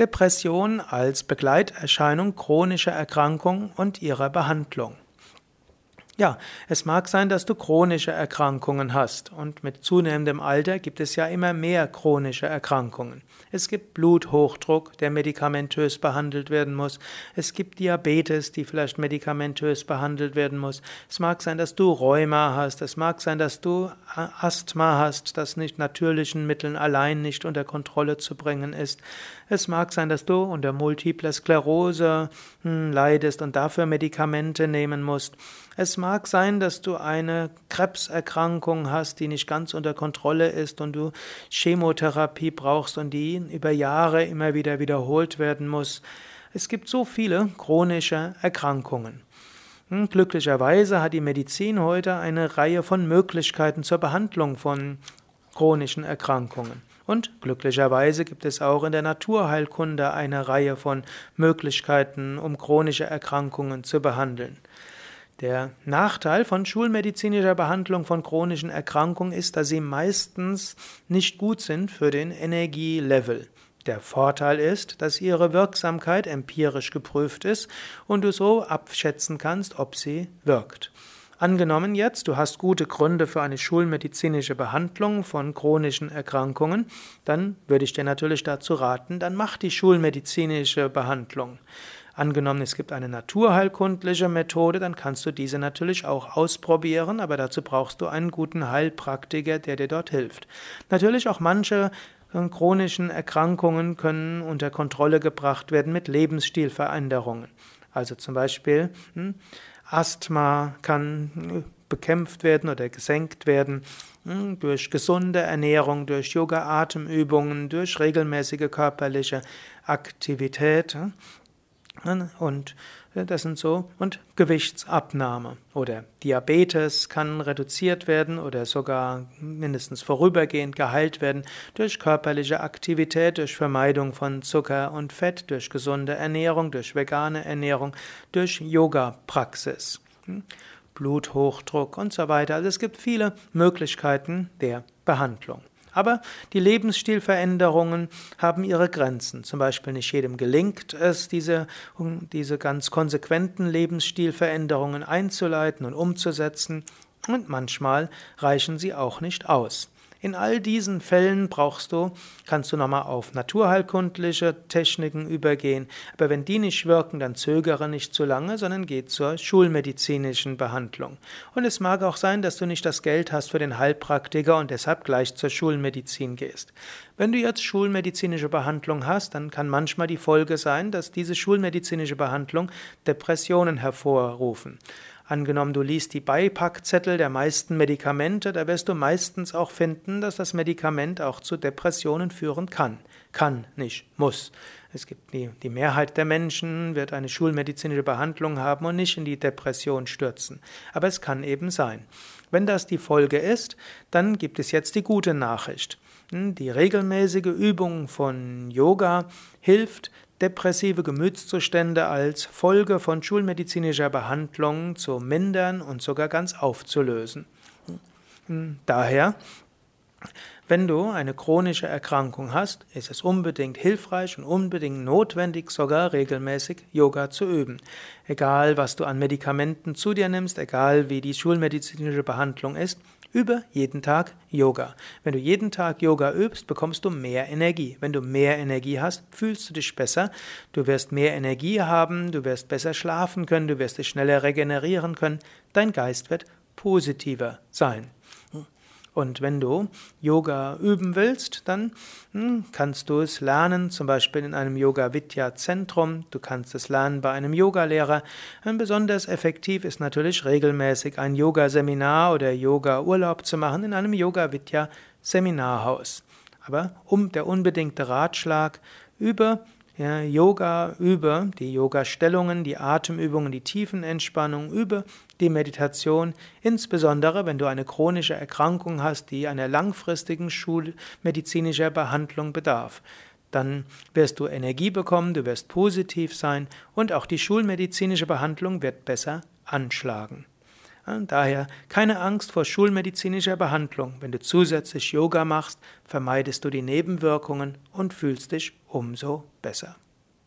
Depression als Begleiterscheinung chronischer Erkrankung und ihrer Behandlung. Ja, es mag sein, dass du chronische Erkrankungen hast und mit zunehmendem Alter gibt es ja immer mehr chronische Erkrankungen. Es gibt Bluthochdruck, der medikamentös behandelt werden muss. Es gibt Diabetes, die vielleicht medikamentös behandelt werden muss. Es mag sein, dass du Rheuma hast. Es mag sein, dass du Asthma hast, das nicht natürlichen Mitteln allein nicht unter Kontrolle zu bringen ist. Es mag sein, dass du unter Multipler Sklerose hm, leidest und dafür Medikamente nehmen musst. Es mag sein, dass du eine Krebserkrankung hast, die nicht ganz unter Kontrolle ist und du Chemotherapie brauchst und die über Jahre immer wieder wiederholt werden muss. Es gibt so viele chronische Erkrankungen. Hm, glücklicherweise hat die Medizin heute eine Reihe von Möglichkeiten zur Behandlung von chronischen Erkrankungen. Und glücklicherweise gibt es auch in der Naturheilkunde eine Reihe von Möglichkeiten, um chronische Erkrankungen zu behandeln. Der Nachteil von schulmedizinischer Behandlung von chronischen Erkrankungen ist, dass sie meistens nicht gut sind für den Energielevel. Der Vorteil ist, dass ihre Wirksamkeit empirisch geprüft ist und du so abschätzen kannst, ob sie wirkt. Angenommen jetzt, du hast gute Gründe für eine schulmedizinische Behandlung von chronischen Erkrankungen, dann würde ich dir natürlich dazu raten, dann mach die schulmedizinische Behandlung. Angenommen, es gibt eine naturheilkundliche Methode, dann kannst du diese natürlich auch ausprobieren, aber dazu brauchst du einen guten Heilpraktiker, der dir dort hilft. Natürlich auch manche äh, chronischen Erkrankungen können unter Kontrolle gebracht werden mit Lebensstilveränderungen. Also zum Beispiel hm, Asthma kann äh, bekämpft werden oder gesenkt werden hm, durch gesunde Ernährung, durch Yoga-Atemübungen, durch regelmäßige körperliche Aktivität. Hm. Und das sind so, und Gewichtsabnahme oder Diabetes kann reduziert werden oder sogar mindestens vorübergehend geheilt werden durch körperliche Aktivität, durch Vermeidung von Zucker und Fett, durch gesunde Ernährung, durch vegane Ernährung, durch Yoga-Praxis. Hm? Bluthochdruck und so weiter. Also es gibt viele Möglichkeiten der Behandlung. Aber die Lebensstilveränderungen haben ihre Grenzen. Zum Beispiel nicht jedem gelingt es, diese, diese ganz konsequenten Lebensstilveränderungen einzuleiten und umzusetzen. Und manchmal reichen sie auch nicht aus. In all diesen Fällen brauchst du, kannst du nochmal auf naturheilkundliche Techniken übergehen. Aber wenn die nicht wirken, dann zögere nicht zu lange, sondern geh zur schulmedizinischen Behandlung. Und es mag auch sein, dass du nicht das Geld hast für den Heilpraktiker und deshalb gleich zur Schulmedizin gehst. Wenn du jetzt schulmedizinische Behandlung hast, dann kann manchmal die Folge sein, dass diese schulmedizinische Behandlung Depressionen hervorrufen. Angenommen, du liest die Beipackzettel der meisten Medikamente, da wirst du meistens auch finden, dass das Medikament auch zu Depressionen führen kann. Kann, nicht, muss. Es gibt die, die Mehrheit der Menschen wird eine schulmedizinische Behandlung haben und nicht in die Depression stürzen. Aber es kann eben sein. Wenn das die Folge ist, dann gibt es jetzt die gute Nachricht. Hm, die regelmäßige Übung von Yoga hilft, depressive Gemütszustände als Folge von schulmedizinischer Behandlung zu mindern und sogar ganz aufzulösen. Daher, wenn du eine chronische Erkrankung hast, ist es unbedingt hilfreich und unbedingt notwendig, sogar regelmäßig Yoga zu üben. Egal, was du an Medikamenten zu dir nimmst, egal wie die schulmedizinische Behandlung ist, Übe jeden Tag Yoga. Wenn du jeden Tag Yoga übst, bekommst du mehr Energie. Wenn du mehr Energie hast, fühlst du dich besser. Du wirst mehr Energie haben, du wirst besser schlafen können, du wirst dich schneller regenerieren können. Dein Geist wird positiver sein. Und wenn du Yoga üben willst, dann hm, kannst du es lernen, zum Beispiel in einem Yoga Vidya Zentrum. Du kannst es lernen bei einem Yogalehrer. Besonders effektiv ist natürlich regelmäßig ein Yoga-Seminar oder Yoga-Urlaub zu machen in einem Yoga Vidya Seminarhaus. Aber um der unbedingte Ratschlag über ja, Yoga über die Yoga-Stellungen, die Atemübungen, die Tiefenentspannung, über die Meditation, insbesondere wenn du eine chronische Erkrankung hast, die einer langfristigen schulmedizinischer Behandlung bedarf. Dann wirst du Energie bekommen, du wirst positiv sein und auch die schulmedizinische Behandlung wird besser anschlagen. Daher keine Angst vor schulmedizinischer Behandlung. Wenn du zusätzlich Yoga machst, vermeidest du die Nebenwirkungen und fühlst dich umso besser.